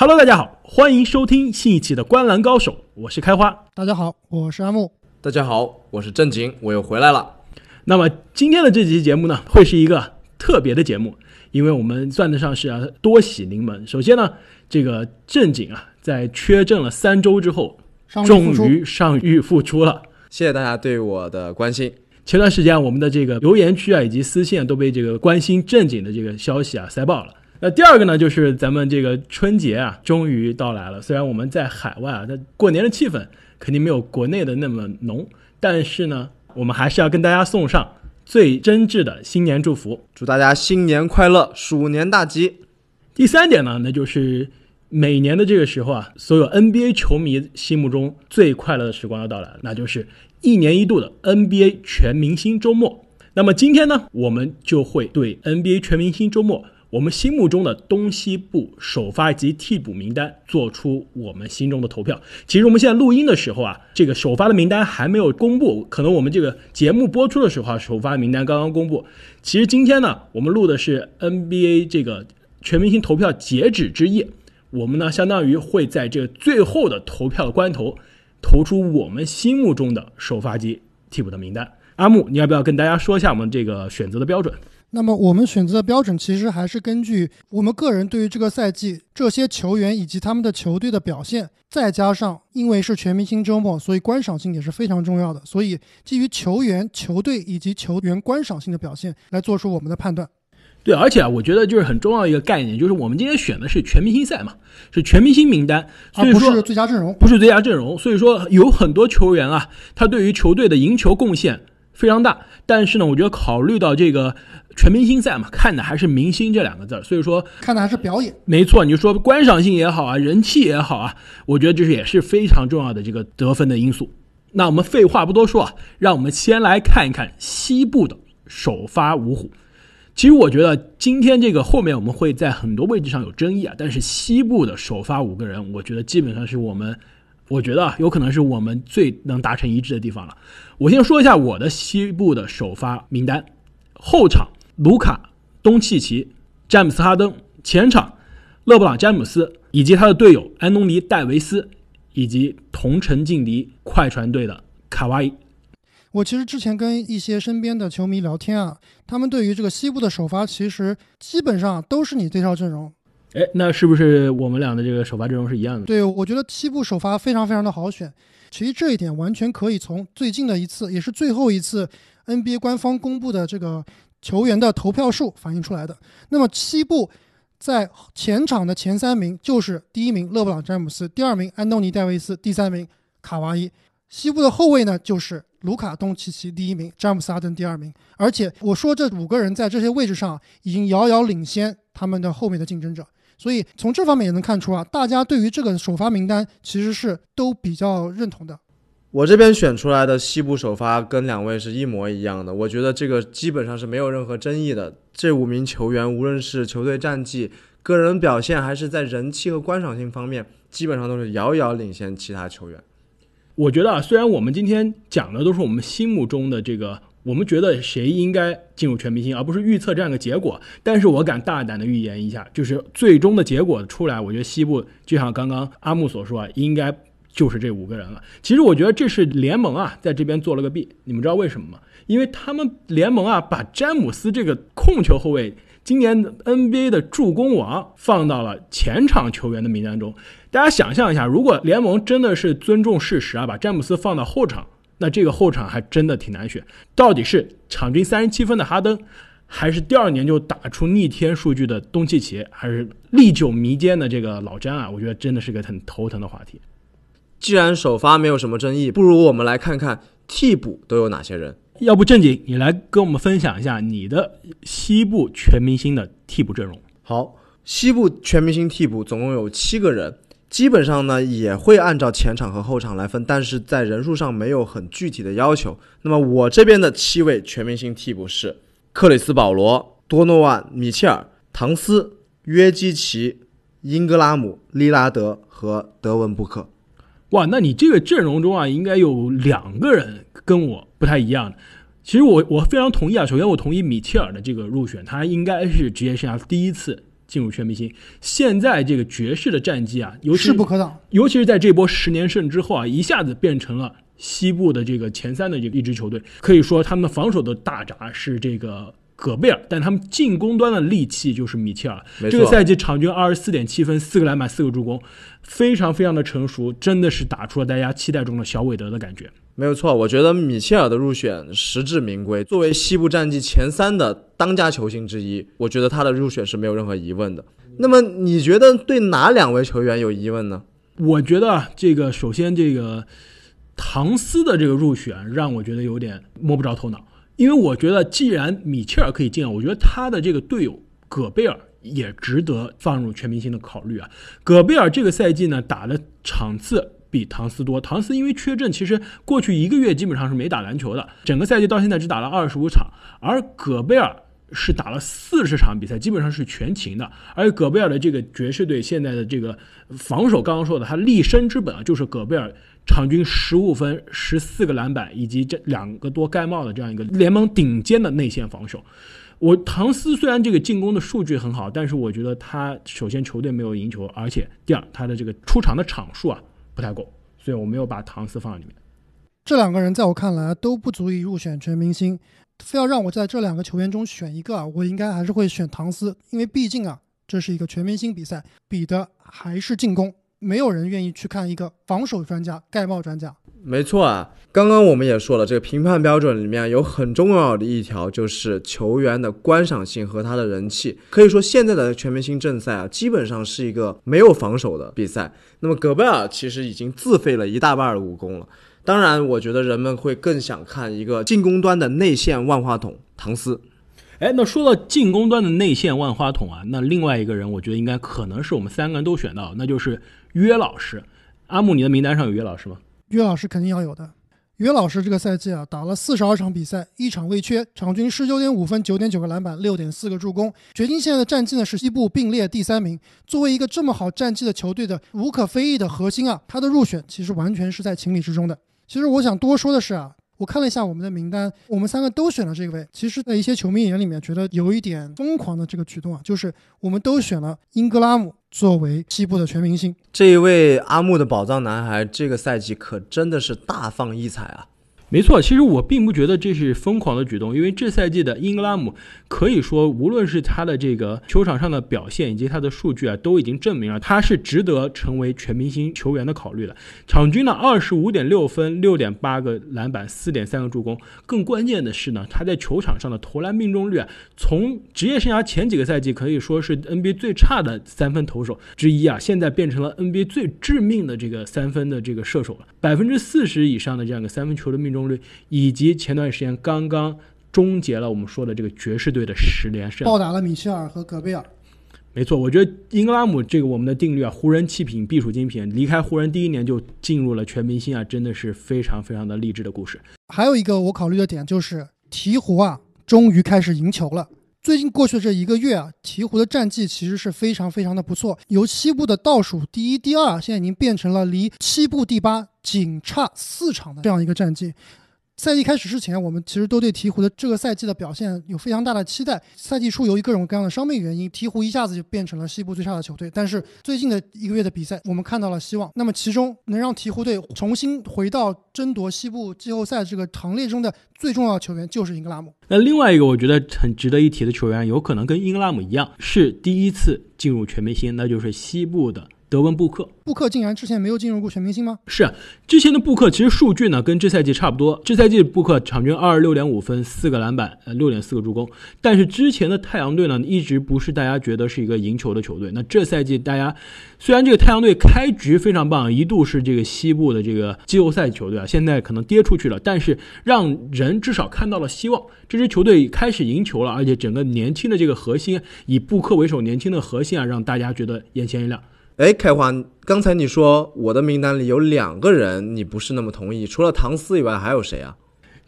Hello，大家好，欢迎收听新一期的《观澜高手》，我是开花。大家好，我是阿木。大家好，我是正经，我又回来了。那么今天的这期节目呢，会是一个特别的节目，因为我们算得上是啊多喜临门。首先呢，这个正经啊，在缺阵了三周之后，终于上狱复出了。谢谢大家对我的关心。前段时间我们的这个留言区啊，以及私信都被这个关心正经的这个消息啊塞爆了。那第二个呢，就是咱们这个春节啊，终于到来了。虽然我们在海外啊，它过年的气氛肯定没有国内的那么浓，但是呢，我们还是要跟大家送上最真挚的新年祝福，祝大家新年快乐，鼠年大吉。第三点呢，那就是每年的这个时候啊，所有 NBA 球迷心目中最快乐的时光要到来了，那就是一年一度的 NBA 全明星周末。那么今天呢，我们就会对 NBA 全明星周末。我们心目中的东西部首发及替补名单，做出我们心中的投票。其实我们现在录音的时候啊，这个首发的名单还没有公布，可能我们这个节目播出的时候啊，首发名单刚刚公布。其实今天呢，我们录的是 NBA 这个全明星投票截止之夜，我们呢相当于会在这个最后的投票关头，投出我们心目中的首发及替补的名单。阿木，你要不要跟大家说一下我们这个选择的标准？那么我们选择的标准其实还是根据我们个人对于这个赛季这些球员以及他们的球队的表现，再加上因为是全明星周末，所以观赏性也是非常重要的。所以基于球员、球队以及球员观赏性的表现来做出我们的判断。对，而且啊，我觉得就是很重要一个概念，就是我们今天选的是全明星赛嘛，是全明星名单，所以说不是最佳阵容，不是最佳阵容。所以说有很多球员啊，他对于球队的赢球贡献非常大，但是呢，我觉得考虑到这个。全明星赛嘛，看的还是明星这两个字儿，所以说看的还是表演。没错，你就说观赏性也好啊，人气也好啊，我觉得这是也是非常重要的这个得分的因素。那我们废话不多说啊，让我们先来看一看西部的首发五虎。其实我觉得今天这个后面我们会在很多位置上有争议啊，但是西部的首发五个人，我觉得基本上是我们，我觉得，有可能是我们最能达成一致的地方了。我先说一下我的西部的首发名单，后场。卢卡、东契奇、詹姆斯、哈登，前场勒布朗、詹姆斯以及他的队友安东尼·戴维斯，以及同城劲敌快船队的卡哇伊。我其实之前跟一些身边的球迷聊天啊，他们对于这个西部的首发，其实基本上都是你这套阵容。哎，那是不是我们俩的这个首发阵容是一样的？对，我觉得西部首发非常非常的好选。其实这一点完全可以从最近的一次，也是最后一次 NBA 官方公布的这个。球员的投票数反映出来的。那么西部在前场的前三名就是第一名勒布朗詹姆斯，第二名安东尼戴维斯，第三名卡哇伊。西部的后卫呢就是卢卡东契奇第一名，詹姆斯哈登第二名。而且我说这五个人在这些位置上已经遥遥领先他们的后面的竞争者，所以从这方面也能看出啊，大家对于这个首发名单其实是都比较认同的。我这边选出来的西部首发跟两位是一模一样的，我觉得这个基本上是没有任何争议的。这五名球员，无论是球队战绩、个人表现，还是在人气和观赏性方面，基本上都是遥遥领先其他球员。我觉得啊，虽然我们今天讲的都是我们心目中的这个，我们觉得谁应该进入全明星，而不是预测这样一个结果，但是我敢大胆的预言一下，就是最终的结果出来，我觉得西部就像刚刚阿木所说啊，应该。就是这五个人了。其实我觉得这是联盟啊，在这边做了个弊。你们知道为什么吗？因为他们联盟啊，把詹姆斯这个控球后卫，今年 NBA 的助攻王放到了前场球员的名单中。大家想象一下，如果联盟真的是尊重事实啊，把詹姆斯放到后场，那这个后场还真的挺难选。到底是场均三十七分的哈登，还是第二年就打出逆天数据的东契奇，还是历久弥坚的这个老詹啊？我觉得真的是个很头疼的话题。既然首发没有什么争议，不如我们来看看替补都有哪些人。要不正经，你来跟我们分享一下你的西部全明星的替补阵容。好，西部全明星替补总共有七个人，基本上呢也会按照前场和后场来分，但是在人数上没有很具体的要求。那么我这边的七位全明星替补是克里斯保罗、多诺万、米切尔、唐斯、约基奇、英格拉姆、利拉德和德文布克。哇，那你这个阵容中啊，应该有两个人跟我不太一样。其实我我非常同意啊。首先，我同意米切尔的这个入选，他应该是职业生涯第一次进入全明星。现在这个爵士的战绩啊，尤其势不可挡。尤其是在这波十年胜之后啊，一下子变成了西部的这个前三的这个一支球队。可以说，他们防守的大闸是这个戈贝尔，但他们进攻端的利器就是米切尔。这个赛季场均二十四点七分，四个篮板，四个助攻，非常非常的成熟，真的是打出了大家期待中的小韦德的感觉。没有错，我觉得米切尔的入选实至名归。作为西部战绩前三的当家球星之一，我觉得他的入选是没有任何疑问的。那么你觉得对哪两位球员有疑问呢？我觉得啊这个首先这个唐斯的这个入选让我觉得有点摸不着头脑，因为我觉得既然米切尔可以进啊，我觉得他的这个队友戈贝尔也值得放入全明星的考虑啊。戈贝尔这个赛季呢打的场次。比唐斯多，唐斯因为缺阵，其实过去一个月基本上是没打篮球的，整个赛季到现在只打了二十五场，而戈贝尔是打了四十场比赛，基本上是全勤的。而戈贝尔的这个爵士队现在的这个防守，刚刚说的，他立身之本啊，就是戈贝尔场均十五分、十四个篮板，以及这两个多盖帽的这样一个联盟顶尖的内线防守。我唐斯虽然这个进攻的数据很好，但是我觉得他首先球队没有赢球，而且第二他的这个出场的场数啊不太够，所以我没有把唐斯放在里面。这两个人在我看来都不足以入选全明星，非要让我在这两个球员中选一个啊，我应该还是会选唐斯，因为毕竟啊，这是一个全明星比赛，比的还是进攻，没有人愿意去看一个防守专家、盖帽专家。没错啊，刚刚我们也说了，这个评判标准里面有很重要的一条，就是球员的观赏性和他的人气。可以说，现在的全明星正赛啊，基本上是一个没有防守的比赛。那么，戈贝尔其实已经自废了一大半的武功了。当然，我觉得人们会更想看一个进攻端的内线万花筒唐斯。哎，那说到进攻端的内线万花筒啊，那另外一个人，我觉得应该可能是我们三个人都选到，那就是约老师。阿木，你的名单上有约老师吗？约老师肯定要有的。约老师这个赛季啊，打了四十二场比赛，一场未缺，场均十九点五分、九点九个篮板、六点四个助攻。掘金现在的战绩呢是西部并列第三名。作为一个这么好战绩的球队的无可非议的核心啊，他的入选其实完全是在情理之中的。其实我想多说的是啊，我看了一下我们的名单，我们三个都选了这位。其实，在一些球迷眼里面，觉得有一点疯狂的这个举动啊，就是我们都选了英格拉姆作为西部的全明星。这一位阿木的宝藏男孩，这个赛季可真的是大放异彩啊！没错，其实我并不觉得这是疯狂的举动，因为这赛季的英格拉姆可以说，无论是他的这个球场上的表现以及他的数据啊，都已经证明了他是值得成为全明星球员的考虑的。场均呢二十五点六分、六点八个篮板、四点三个助攻，更关键的是呢，他在球场上的投篮命中率啊，从职业生涯前几个赛季可以说是 NBA 最差的三分投手之一啊，现在变成了 NBA 最致命的这个三分的这个射手了，百分之四十以上的这样一个三分球的命中率，以及前段时间刚刚终结了我们说的这个爵士队的十连胜，暴打了米切尔和戈贝尔。没错，我觉得英格拉姆这个我们的定律啊，湖人弃品必属精品，离开湖人第一年就进入了全明星啊，真的是非常非常的励志的故事。还有一个我考虑的点就是鹈鹕啊，终于开始赢球了。最近过去的这一个月啊，鹈鹕的战绩其实是非常非常的不错，由西部的倒数第一、第二，现在已经变成了离西部第八仅差四场的这样一个战绩。赛季开始之前，我们其实都对鹈鹕的这个赛季的表现有非常大的期待。赛季初由于各种各样的伤病原因，鹈鹕一下子就变成了西部最差的球队。但是最近的一个月的比赛，我们看到了希望。那么其中能让鹈鹕队重新回到争夺西部季后赛这个行列中的最重要的球员，就是英格拉姆。那另外一个我觉得很值得一提的球员，有可能跟英格拉姆一样，是第一次进入全明星，那就是西部的德文布克。布克竟然之前没有进入过全明星吗？是啊，之前的布克其实数据呢跟这赛季差不多。这赛季布克场均二十六点五分，四个篮板，呃，六点四个助攻。但是之前的太阳队呢，一直不是大家觉得是一个赢球的球队。那这赛季大家虽然这个太阳队开局非常棒，一度是这个西部的这个季后赛球队啊，现在可能跌出去了，但是让人至少看到了希望。这支球队开始赢球了，而且整个年轻的这个核心，以布克为首，年轻的核心啊，让大家觉得眼前一亮。哎，开花，刚才你说我的名单里有两个人，你不是那么同意，除了唐斯以外还有谁啊？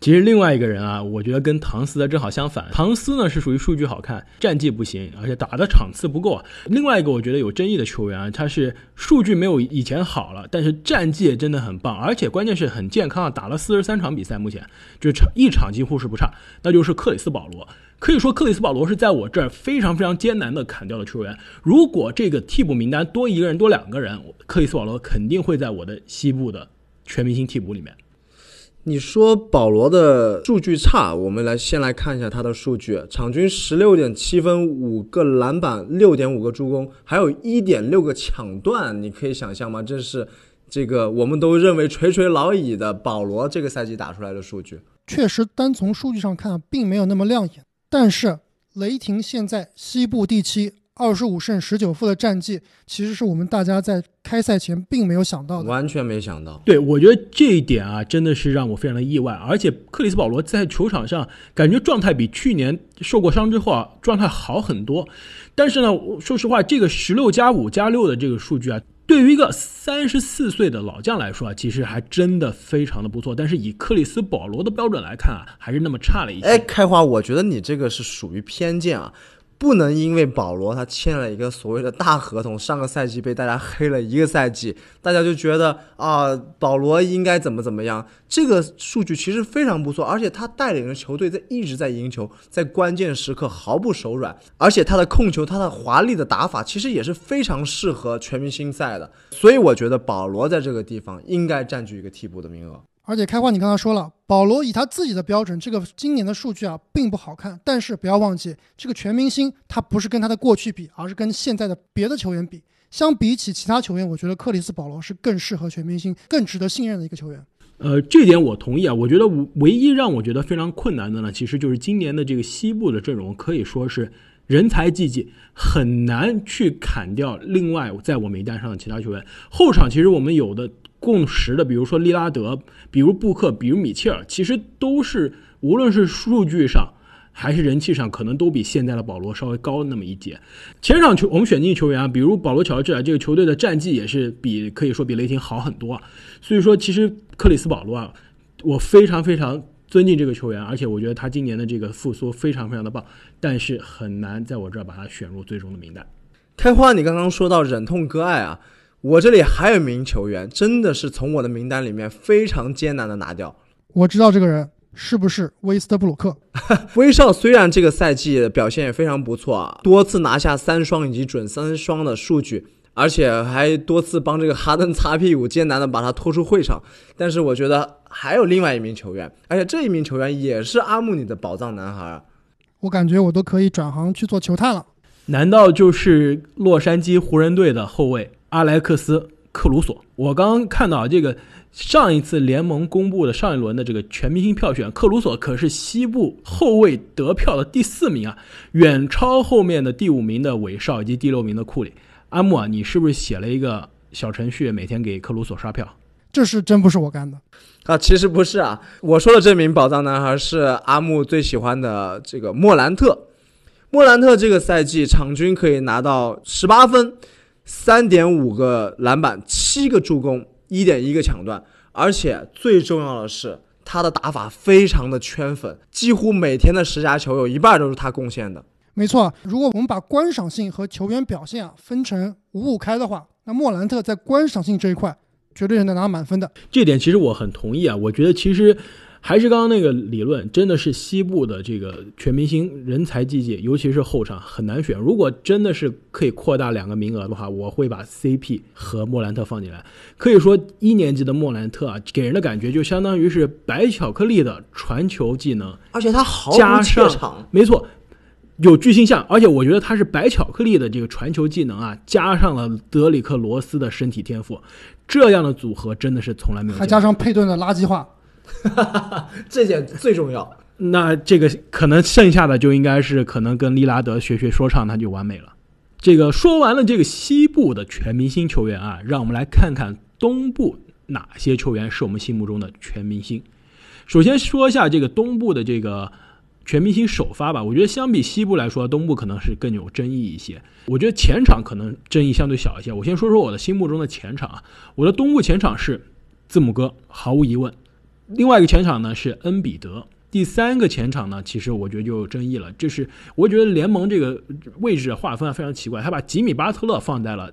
其实另外一个人啊，我觉得跟唐斯的正好相反。唐斯呢是属于数据好看，战绩不行，而且打的场次不够。另外一个我觉得有争议的球员啊，他是数据没有以前好了，但是战绩真的很棒，而且关键是很健康，打了四十三场比赛，目前就场一场几乎是不差，那就是克里斯保罗。可以说克里斯保罗是在我这儿非常非常艰难的砍掉的球员。如果这个替补名单多一个人多两个人，克里斯保罗肯定会在我的西部的全明星替补里面。你说保罗的数据差，我们来先来看一下他的数据：场均十六点七分，五个篮板，六点五个助攻，还有一点六个抢断。你可以想象吗？这是这个我们都认为垂垂老矣的保罗这个赛季打出来的数据。确实，单从数据上看，并没有那么亮眼。但是，雷霆现在西部第七。二十五胜十九负的战绩，其实是我们大家在开赛前并没有想到的，完全没想到。对，我觉得这一点啊，真的是让我非常的意外。而且克里斯保罗在球场上感觉状态比去年受过伤之后啊，状态好很多。但是呢，说实话，这个十六加五加六的这个数据啊，对于一个三十四岁的老将来说啊，其实还真的非常的不错。但是以克里斯保罗的标准来看啊，还是那么差了一些。哎，开花，我觉得你这个是属于偏见啊。不能因为保罗他签了一个所谓的大合同，上个赛季被大家黑了一个赛季，大家就觉得啊，保罗应该怎么怎么样？这个数据其实非常不错，而且他带领的球队在一直在赢球，在关键时刻毫不手软，而且他的控球，他的华丽的打法，其实也是非常适合全明星赛的。所以我觉得保罗在这个地方应该占据一个替补的名额。而且开花，你刚才说了，保罗以他自己的标准，这个今年的数据啊并不好看。但是不要忘记，这个全明星他不是跟他的过去比，而是跟现在的别的球员比。相比起其他球员，我觉得克里斯保罗是更适合全明星、更值得信任的一个球员。呃，这点我同意啊。我觉得唯一让我觉得非常困难的呢，其实就是今年的这个西部的阵容可以说是人才济济，很难去砍掉另外在我名单上的其他球员。后场其实我们有的。共识的，比如说利拉德，比如布克，比如米切尔，其实都是无论是数据上还是人气上，可能都比现在的保罗稍微高那么一截。前场球我们选进球员啊，比如保罗乔治啊，这个球队的战绩也是比可以说比雷霆好很多啊。所以说，其实克里斯保罗啊，我非常非常尊敬这个球员，而且我觉得他今年的这个复苏非常非常的棒，但是很难在我这儿把他选入最终的名单。开花，你刚刚说到忍痛割爱啊。我这里还有一名球员，真的是从我的名单里面非常艰难的拿掉。我知道这个人是不是威斯特布鲁克？威少虽然这个赛季表现也非常不错啊，多次拿下三双以及准三双的数据，而且还多次帮这个哈登擦屁股，艰难的把他拖出会场。但是我觉得还有另外一名球员，而且这一名球员也是阿木尼的宝藏男孩。我感觉我都可以转行去做球探了。难道就是洛杉矶湖人队的后卫？阿莱克斯·克鲁索，我刚刚看到这个上一次联盟公布的上一轮的这个全明星票选，克鲁索可是西部后卫得票的第四名啊，远超后面的第五名的韦少以及第六名的库里。阿木啊，你是不是写了一个小程序，每天给克鲁索刷票？这是真不是我干的啊，其实不是啊，我说的这名宝藏男孩是阿木最喜欢的这个莫兰特。莫兰特这个赛季场均可以拿到十八分。三点五个篮板，七个助攻，一点一个抢断，而且最重要的是，他的打法非常的圈粉，几乎每天的十佳球有一半都是他贡献的。没错，如果我们把观赏性和球员表现啊分成五五开的话，那莫兰特在观赏性这一块绝对是能拿满分的。这点其实我很同意啊，我觉得其实。还是刚刚那个理论，真的是西部的这个全明星人才济济，尤其是后场很难选。如果真的是可以扩大两个名额的话，我会把 CP 和莫兰特放进来。可以说一年级的莫兰特啊，给人的感觉就相当于是白巧克力的传球技能，而且他毫无怯场，没错，有巨星相，而且我觉得他是白巧克力的这个传球技能啊，加上了德里克罗斯的身体天赋，这样的组合真的是从来没有。还加上佩顿的垃圾话。哈哈哈，这点最重要。那这个可能剩下的就应该是可能跟利拉德学学说唱，那就完美了。这个说完了这个西部的全明星球员啊，让我们来看看东部哪些球员是我们心目中的全明星。首先说一下这个东部的这个全明星首发吧。我觉得相比西部来说，东部可能是更有争议一些。我觉得前场可能争议相对小一些。我先说说我的心目中的前场啊，我的东部前场是字母哥，毫无疑问。另外一个前场呢是恩比德。第三个前场呢，其实我觉得就有争议了，就是我觉得联盟这个位置划分非常奇怪，他把吉米巴特勒放在了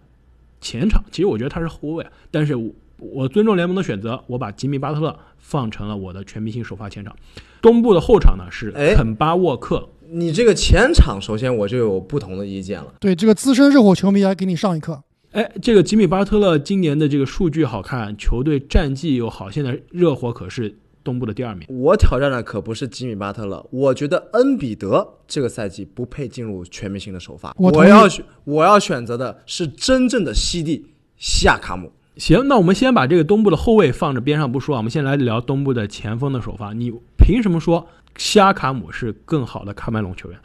前场，其实我觉得他是后卫，但是我我尊重联盟的选择，我把吉米巴特勒放成了我的全明星首发前场。东部的后场呢是哎肯巴沃克，你这个前场，首先我就有不同的意见了。对这个资深热火球迷来给你上一课。哎，这个吉米巴特勒今年的这个数据好看，球队战绩又好，现在热火可是东部的第二名。我挑战的可不是吉米巴特勒，我觉得恩比德这个赛季不配进入全明星的首发。我要选我要选择的是真正的西蒂西亚卡姆。行，那我们先把这个东部的后卫放着边上不说啊，我们先来聊东部的前锋的首发。你凭什么说西亚卡姆是更好的喀麦隆球员？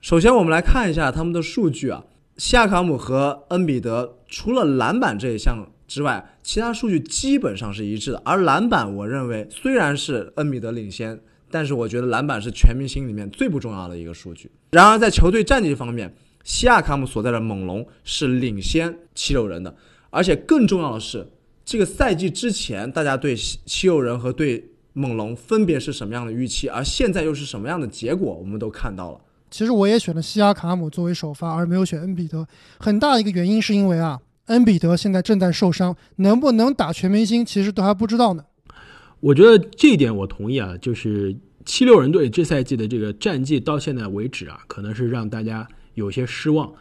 首先，我们来看一下他们的数据啊。西亚卡姆和恩比德除了篮板这一项之外，其他数据基本上是一致的。而篮板，我认为虽然是恩比德领先，但是我觉得篮板是全明星里面最不重要的一个数据。然而，在球队战绩方面，西亚卡姆所在的猛龙是领先七六人的，而且更重要的是，这个赛季之前大家对七七六人和对猛龙分别是什么样的预期，而现在又是什么样的结果，我们都看到了。其实我也选了西亚卡姆作为首发，而没有选恩比德。很大一个原因是因为啊，恩比德现在正在受伤，能不能打全明星，其实都还不知道呢。我觉得这一点我同意啊，就是七六人队这赛季的这个战绩到现在为止啊，可能是让大家有些失望。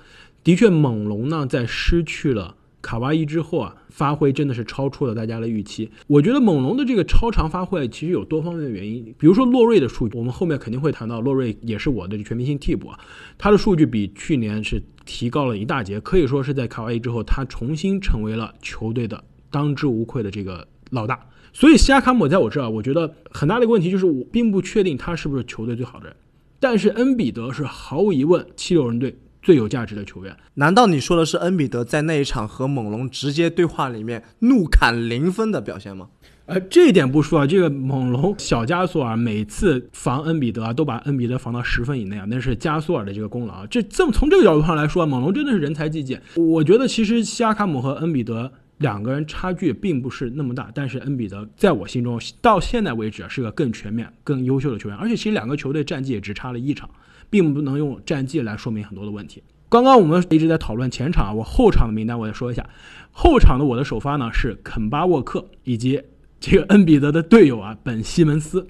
的确，猛龙呢在失去了卡哇伊之后啊，发挥真的是超出了大家的预期。我觉得猛龙的这个超常发挥其实有多方面的原因，比如说洛瑞的数据，我们后面肯定会谈到，洛瑞也是我的全明星替补啊，他的数据比去年是提高了一大截，可以说是在卡哇伊之后，他重新成为了球队的当之无愧的这个老大。所以西亚卡姆在我这儿，我觉得很大的一个问题就是我并不确定他是不是球队最好的人，但是恩比德是毫无疑问七六人队最有价值的球员。难道你说的是恩比德在那一场和猛龙直接对话里面怒砍零分的表现吗？呃，这一点不说啊，这个猛龙小加索尔每次防恩比德，都把恩比德防到十分以内啊，那是加索尔的这个功劳啊。这这么从这个角度上来说，猛龙真的是人才济济。我觉得其实西亚卡姆和恩比德两个人差距并不是那么大，但是恩比德在我心中到现在为止是个更全面、更优秀的球员，而且其实两个球队战绩也只差了一场，并不能用战绩来说明很多的问题。刚刚我们一直在讨论前场，我后场的名单我也说一下，后场的我的首发呢是肯巴沃克以及这个恩比德的队友啊本西蒙斯。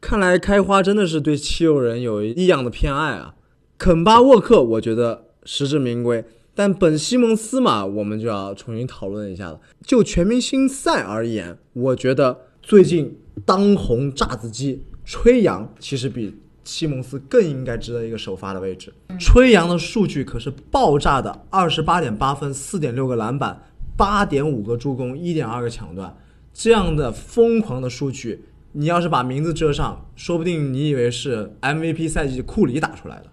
看来开花真的是对七六人有异样的偏爱啊！肯巴沃克，我觉得实至名归，但本西蒙斯嘛，我们就要重新讨论一下了。就全明星赛而言，我觉得最近当红炸子鸡吹杨其实比西蒙斯更应该值得一个首发的位置。吹杨的数据可是爆炸的，二十八点八分，四点六个篮板，八点五个助攻，一点二个抢断，这样的疯狂的数据。你要是把名字遮上，说不定你以为是 MVP 赛季库里打出来的。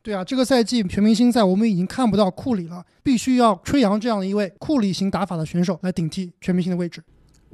对啊，这个赛季全明星赛我们已经看不到库里了，必须要吹杨这样的一位库里型打法的选手来顶替全明星的位置。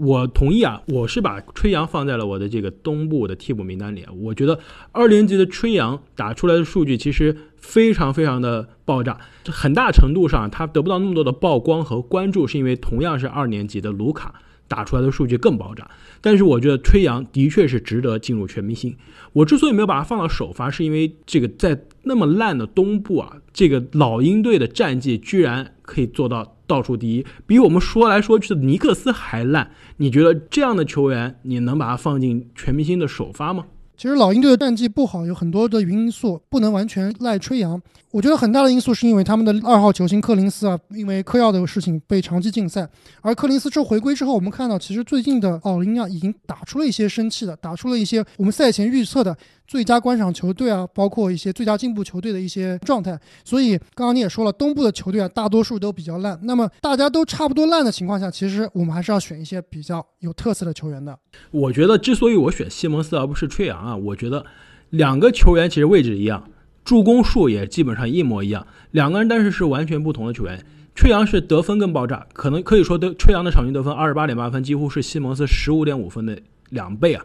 我同意啊，我是把吹阳放在了我的这个东部的替补名单里。我觉得二年级的吹阳打出来的数据其实非常非常的爆炸，很大程度上他得不到那么多的曝光和关注，是因为同样是二年级的卢卡。打出来的数据更爆炸，但是我觉得吹阳的确是值得进入全明星。我之所以没有把他放到首发，是因为这个在那么烂的东部啊，这个老鹰队的战绩居然可以做到倒数第一，比我们说来说去的尼克斯还烂。你觉得这样的球员，你能把他放进全明星的首发吗？其实老鹰队的战绩不好，有很多的因素，不能完全赖吹杨。我觉得很大的因素是因为他们的二号球星柯林斯啊，因为嗑药的事情被长期禁赛。而柯林斯这回归之后，我们看到其实最近的老鹰啊，已经打出了一些生气的，打出了一些我们赛前预测的最佳观赏球队啊，包括一些最佳进步球队的一些状态。所以刚刚你也说了，东部的球队啊，大多数都比较烂。那么大家都差不多烂的情况下，其实我们还是要选一些比较有特色的球员的。我觉得之所以我选西蒙斯而不是吹杨啊，我觉得两个球员其实位置一样。助攻数也基本上一模一样，两个人但是是完全不同的球员。吹杨是得分更爆炸，可能可以说得吹杨的场均得分二十八点八分，几乎是西蒙斯十五点五分的两倍啊。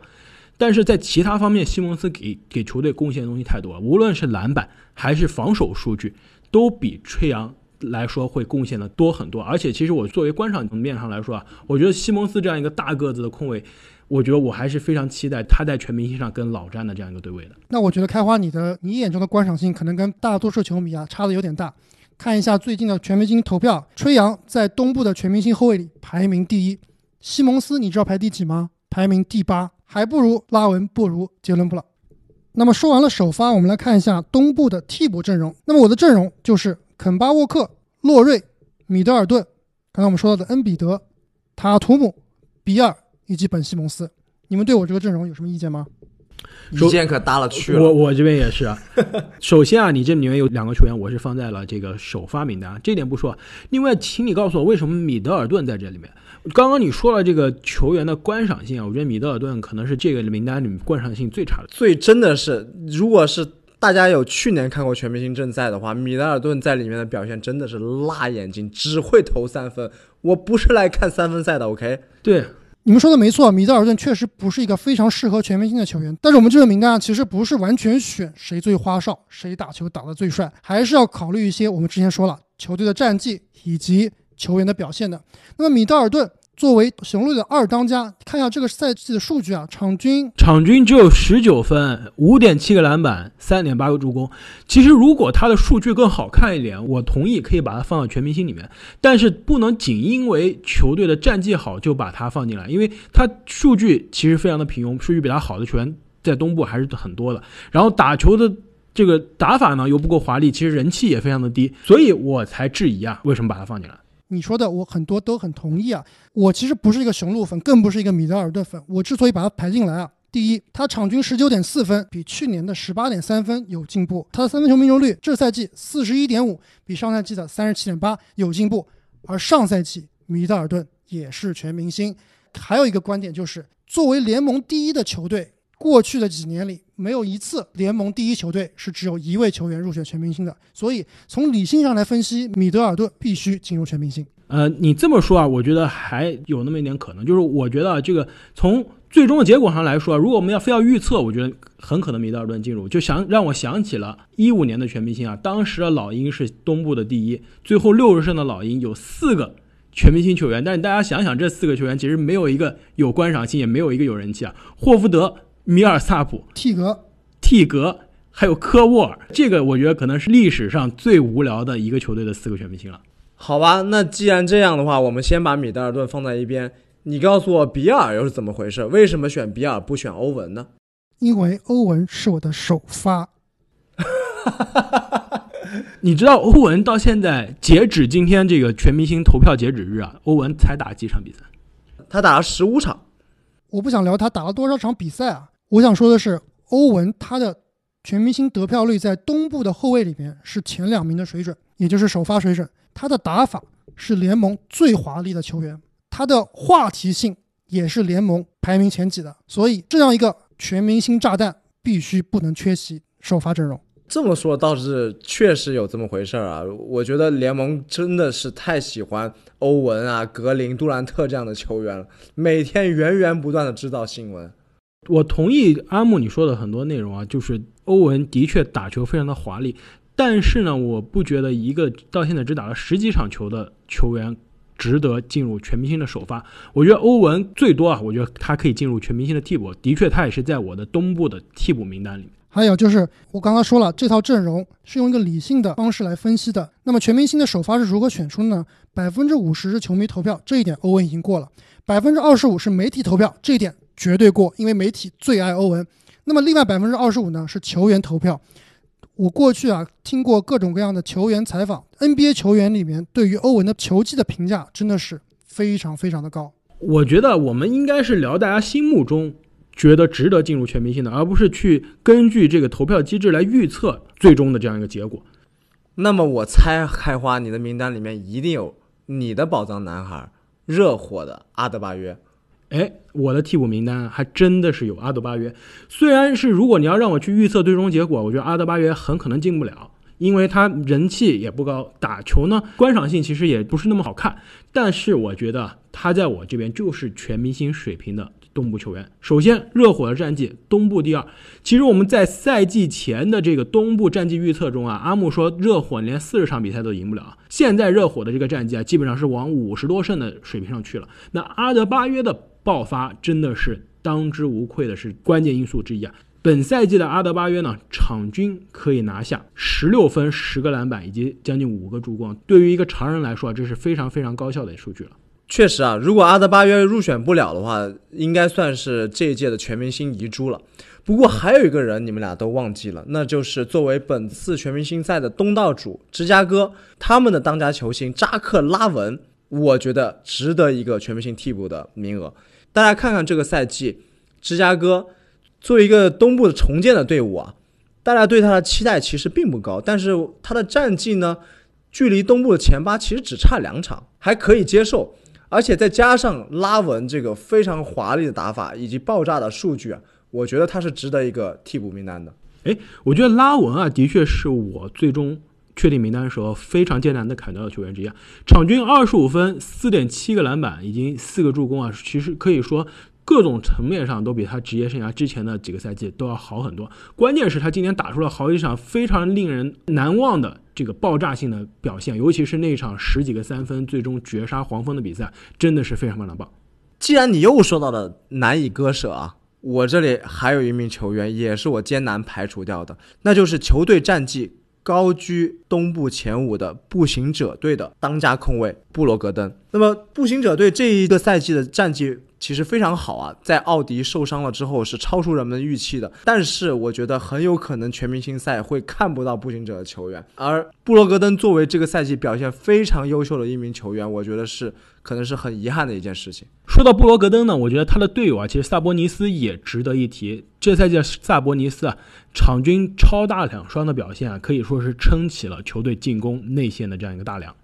但是在其他方面，西蒙斯给给球队贡献的东西太多了，无论是篮板还是防守数据，都比吹杨来说会贡献的多很多。而且其实我作为观赏层面上来说啊，我觉得西蒙斯这样一个大个子的控卫。我觉得我还是非常期待他在全明星上跟老詹的这样一个对位的。那我觉得开花你的你眼中的观赏性可能跟大多数球迷啊差的有点大。看一下最近的全明星投票，吹杨在东部的全明星后卫里排名第一，西蒙斯你知道排第几吗？排名第八，还不如拉文，不如杰伦布朗。那么说完了首发，我们来看一下东部的替补阵容。那么我的阵容就是肯巴沃克、洛瑞、米德尔顿，刚才我们说到的恩比德、塔图姆、比尔以及本西蒙斯。你们对我这个阵容有什么意见吗？意见可大了去了。我我这边也是啊。首先啊，你这里面有两个球员，我是放在了这个首发名单，这点不说。另外，请你告诉我，为什么米德尔顿在这里面？刚刚你说了这个球员的观赏性啊，我觉得米德尔顿可能是这个名单里面观赏性最差的。最真的是，如果是大家有去年看过全明星正赛的话，米德尔顿在里面的表现真的是辣眼睛，只会投三分。我不是来看三分赛的，OK？对。你们说的没错，米德尔顿确实不是一个非常适合全明星的球员。但是我们这个名单啊，其实不是完全选谁最花哨，谁打球打得最帅，还是要考虑一些我们之前说了球队的战绩以及球员的表现的。那么米德尔顿。作为雄鹿的二当家，看一下这个赛季的数据啊，场均场均只有十九分，五点七个篮板，三点八个助攻。其实如果他的数据更好看一点，我同意可以把他放到全明星里面，但是不能仅因为球队的战绩好就把他放进来，因为他数据其实非常的平庸，数据比他好的球员在东部还是很多的。然后打球的这个打法呢又不够华丽，其实人气也非常的低，所以我才质疑啊，为什么把他放进来？你说的我很多都很同意啊，我其实不是一个雄鹿粉，更不是一个米德尔顿粉。我之所以把他排进来啊，第一，他场均十九点四分，比去年的十八点三分有进步；他的三分球命中率这赛季四十一点五，比上赛季的三十七点八有进步。而上赛季米德尔顿也是全明星。还有一个观点就是，作为联盟第一的球队，过去的几年里没有一次联盟第一球队是只有一位球员入选全明星的。所以从理性上来分析，米德尔顿必须进入全明星。呃，你这么说啊，我觉得还有那么一点可能，就是我觉得这个从最终的结果上来说，如果我们要非要预测，我觉得很可能米德尔顿进入，就想让我想起了一五年的全明星啊，当时的老鹰是东部的第一，最后六十胜的老鹰有四个全明星球员，但是大家想想，这四个球员其实没有一个有观赏性，也没有一个有人气啊，霍福德、米尔萨普、蒂格、蒂格，还有科沃尔，这个我觉得可能是历史上最无聊的一个球队的四个全明星了。好吧，那既然这样的话，我们先把米德尔顿放在一边。你告诉我，比尔又是怎么回事？为什么选比尔不选欧文呢？因为欧文是我的首发。你知道欧文到现在截止今天这个全明星投票截止日啊，欧文才打几场比赛？他打了十五场。我不想聊他打了多少场比赛啊，我想说的是，欧文他的全明星得票率在东部的后卫里面是前两名的水准，也就是首发水准。他的打法是联盟最华丽的球员，他的话题性也是联盟排名前几的，所以这样一个全明星炸弹必须不能缺席首发阵容。这么说倒是确实有这么回事儿啊！我觉得联盟真的是太喜欢欧文啊、格林、杜兰特这样的球员了，每天源源不断的制造新闻。我同意阿木你说的很多内容啊，就是欧文的确打球非常的华丽。但是呢，我不觉得一个到现在只打了十几场球的球员值得进入全明星的首发。我觉得欧文最多啊，我觉得他可以进入全明星的替补。的确，他也是在我的东部的替补名单里面。还有就是我刚刚说了，这套阵容是用一个理性的方式来分析的。那么全明星的首发是如何选出呢？百分之五十是球迷投票，这一点欧文已经过了；百分之二十五是媒体投票，这一点绝对过，因为媒体最爱欧文。那么另外百分之二十五呢，是球员投票。我过去啊听过各种各样的球员采访，NBA 球员里面对于欧文的球技的评价真的是非常非常的高。我觉得我们应该是聊大家心目中觉得值得进入全明星的，而不是去根据这个投票机制来预测最终的这样一个结果。那么我猜开花，你的名单里面一定有你的宝藏男孩，热火的阿德巴约。哎，我的替补名单还真的是有阿德巴约。虽然是如果你要让我去预测最终结果，我觉得阿德巴约很可能进不了，因为他人气也不高，打球呢观赏性其实也不是那么好看。但是我觉得他在我这边就是全明星水平的。东部球员，首先热火的战绩东部第二。其实我们在赛季前的这个东部战绩预测中啊，阿木说热火连四十场比赛都赢不了。现在热火的这个战绩啊，基本上是往五十多胜的水平上去了。那阿德巴约的爆发真的是当之无愧的是关键因素之一啊。本赛季的阿德巴约呢，场均可以拿下十六分、十个篮板以及将近五个助攻。对于一个常人来说，这是非常非常高效的数据了。确实啊，如果阿德巴约入选不了的话，应该算是这一届的全明星遗珠了。不过还有一个人你们俩都忘记了，那就是作为本次全明星赛的东道主芝加哥，他们的当家球星扎克拉文，我觉得值得一个全明星替补的名额。大家看看这个赛季，芝加哥作为一个东部的重建的队伍啊，大家对他的期待其实并不高，但是他的战绩呢，距离东部的前八其实只差两场，还可以接受。而且再加上拉文这个非常华丽的打法以及爆炸的数据啊。我觉得他是值得一个替补名单的。哎，我觉得拉文啊，的确是我最终确定名单的时候非常艰难的砍掉的球员之一。场均二十五分、四点七个篮板以及四个助攻啊，其实可以说各种层面上都比他职业生涯之前的几个赛季都要好很多。关键是他今年打出了好几场非常令人难忘的这个爆炸性的表现，尤其是那场十几个三分最终绝杀黄蜂的比赛，真的是非常非常棒。既然你又说到了难以割舍啊。我这里还有一名球员，也是我艰难排除掉的，那就是球队战绩高居东部前五的步行者队的当家控卫布罗格登。那么步行者队这一个赛季的战绩。其实非常好啊，在奥迪受伤了之后是超出人们预期的。但是我觉得很有可能全明星赛会看不到步行者的球员。而布罗格登作为这个赛季表现非常优秀的一名球员，我觉得是可能是很遗憾的一件事情。说到布罗格登呢，我觉得他的队友啊，其实萨博尼斯也值得一提。这赛季萨博尼斯啊，场均超大两双的表现啊，可以说是撑起了球队进攻内线的这样一个大梁。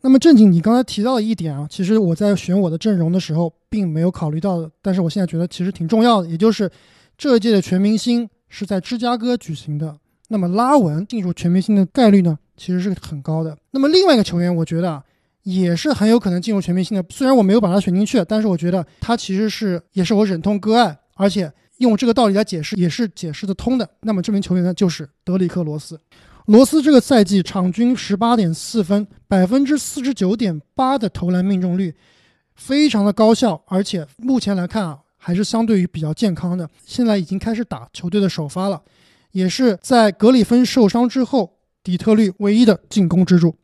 那么正经，你刚才提到的一点啊，其实我在选我的阵容的时候并没有考虑到的，但是我现在觉得其实挺重要的，也就是这一届的全明星是在芝加哥举行的，那么拉文进入全明星的概率呢，其实是很高的。那么另外一个球员，我觉得啊，也是很有可能进入全明星的，虽然我没有把他选进去，但是我觉得他其实是也是我忍痛割爱，而且用这个道理来解释也是解释得通的。那么这名球员呢，就是德里克罗斯。罗斯这个赛季场均十八点四分，百分之四十九点八的投篮命中率，非常的高效，而且目前来看啊，还是相对于比较健康的。现在已经开始打球队的首发了，也是在格里芬受伤之后，底特律唯一的进攻支柱。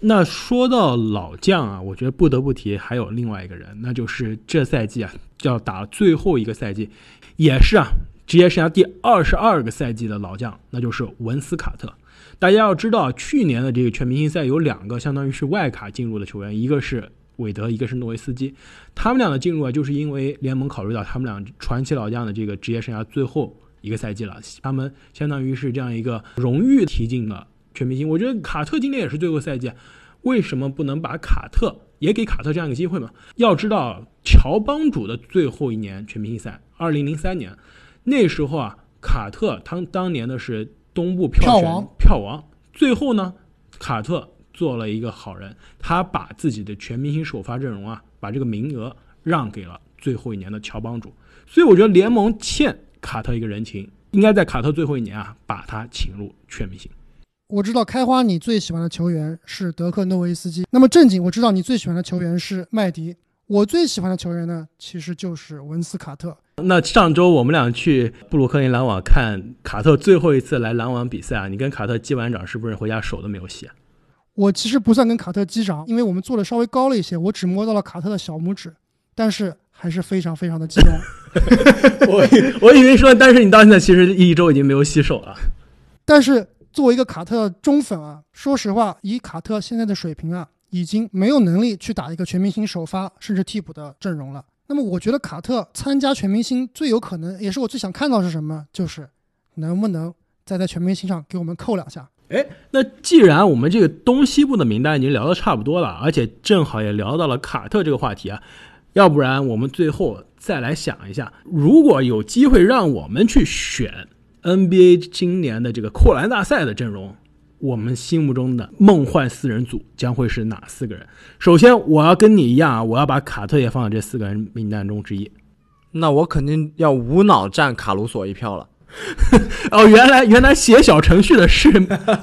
那说到老将啊，我觉得不得不提还有另外一个人，那就是这赛季啊要打最后一个赛季，也是啊职业生涯第二十二个赛季的老将，那就是文斯卡特。大家要知道，去年的这个全明星赛有两个相当于是外卡进入的球员，一个是韦德，一个是诺维斯基。他们俩的进入啊，就是因为联盟考虑到他们俩传奇老将的这个职业生涯最后一个赛季了，他们相当于是这样一个荣誉提进了全明星。我觉得卡特今年也是最后赛季，为什么不能把卡特也给卡特这样一个机会嘛？要知道，乔帮主的最后一年全明星赛，二零零三年，那时候啊，卡特他当年的是。东部票王，票王，最后呢，卡特做了一个好人，他把自己的全明星首发阵容啊，把这个名额让给了最后一年的乔帮主，所以我觉得联盟欠卡特一个人情，应该在卡特最后一年啊，把他请入全明星。我知道开花你最喜欢的球员是德克诺维斯基，那么正经我知道你最喜欢的球员是麦迪，我最喜欢的球员呢，其实就是文斯卡特。那上周我们俩去布鲁克林篮网看卡特最后一次来篮网比赛啊，你跟卡特击完掌是不是回家手都没有洗？啊我其实不算跟卡特击掌，因为我们坐的稍微高了一些，我只摸到了卡特的小拇指，但是还是非常非常的激动。我我以为说，但是你到现在其实一周已经没有洗手了。但是作为一个卡特忠粉啊，说实话，以卡特现在的水平啊，已经没有能力去打一个全明星首发甚至替补的阵容了。那么我觉得卡特参加全明星最有可能，也是我最想看到是什么？就是能不能再在全明星上给我们扣两下？哎，那既然我们这个东西部的名单已经聊得差不多了，而且正好也聊到了卡特这个话题啊，要不然我们最后再来想一下，如果有机会让我们去选 NBA 今年的这个扣篮大赛的阵容。我们心目中的梦幻四人组将会是哪四个人？首先，我要跟你一样啊，我要把卡特也放在这四个人名单中之一。那我肯定要无脑占卡鲁索一票了。哦，原来原来写小程序的是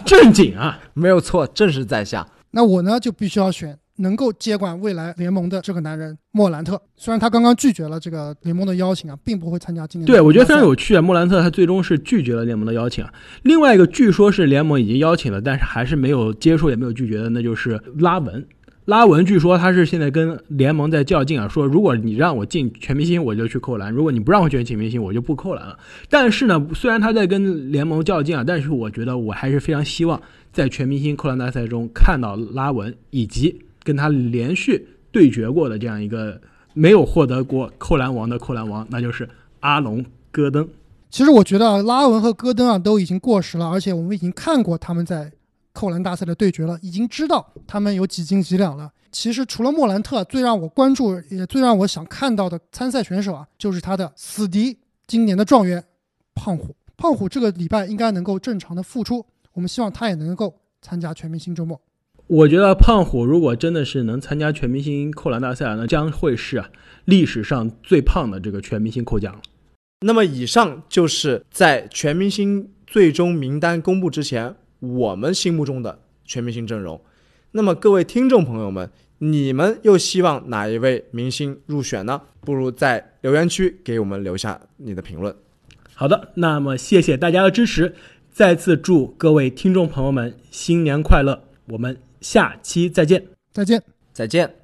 正经啊，没有错，正是在下。那我呢就必须要选能够接管未来联盟的这个男人莫兰特。虽然他刚刚拒绝了这个联盟的邀请啊，并不会参加今年对，我觉得非常有趣啊。莫兰特他最终是拒绝了联盟的邀请啊。另外一个，据说是联盟已经邀请了，但是还是没有接受也没有拒绝的，那就是拉文。拉文据说他是现在跟联盟在较劲啊，说如果你让我进全明星，我就去扣篮；如果你不让我进全明星，我就不扣篮了。但是呢，虽然他在跟联盟较劲啊，但是我觉得我还是非常希望在全明星扣篮大赛中看到拉文以及跟他连续对决过的这样一个没有获得过扣篮王的扣篮王，那就是阿隆戈登。其实我觉得拉文和戈登啊都已经过时了，而且我们已经看过他们在扣篮大赛的对决了，已经知道他们有几斤几两了。其实除了莫兰特，最让我关注也最让我想看到的参赛选手啊，就是他的死敌，今年的状元胖虎。胖虎这个礼拜应该能够正常的复出，我们希望他也能够参加全明星周末。我觉得胖虎如果真的是能参加全明星扣篮大赛，那将会是啊历史上最胖的这个全明星扣将了。那么以上就是在全明星最终名单公布之前，我们心目中的全明星阵容。那么各位听众朋友们，你们又希望哪一位明星入选呢？不如在留言区给我们留下你的评论。好的，那么谢谢大家的支持，再次祝各位听众朋友们新年快乐，我们下期再见。再见。再见。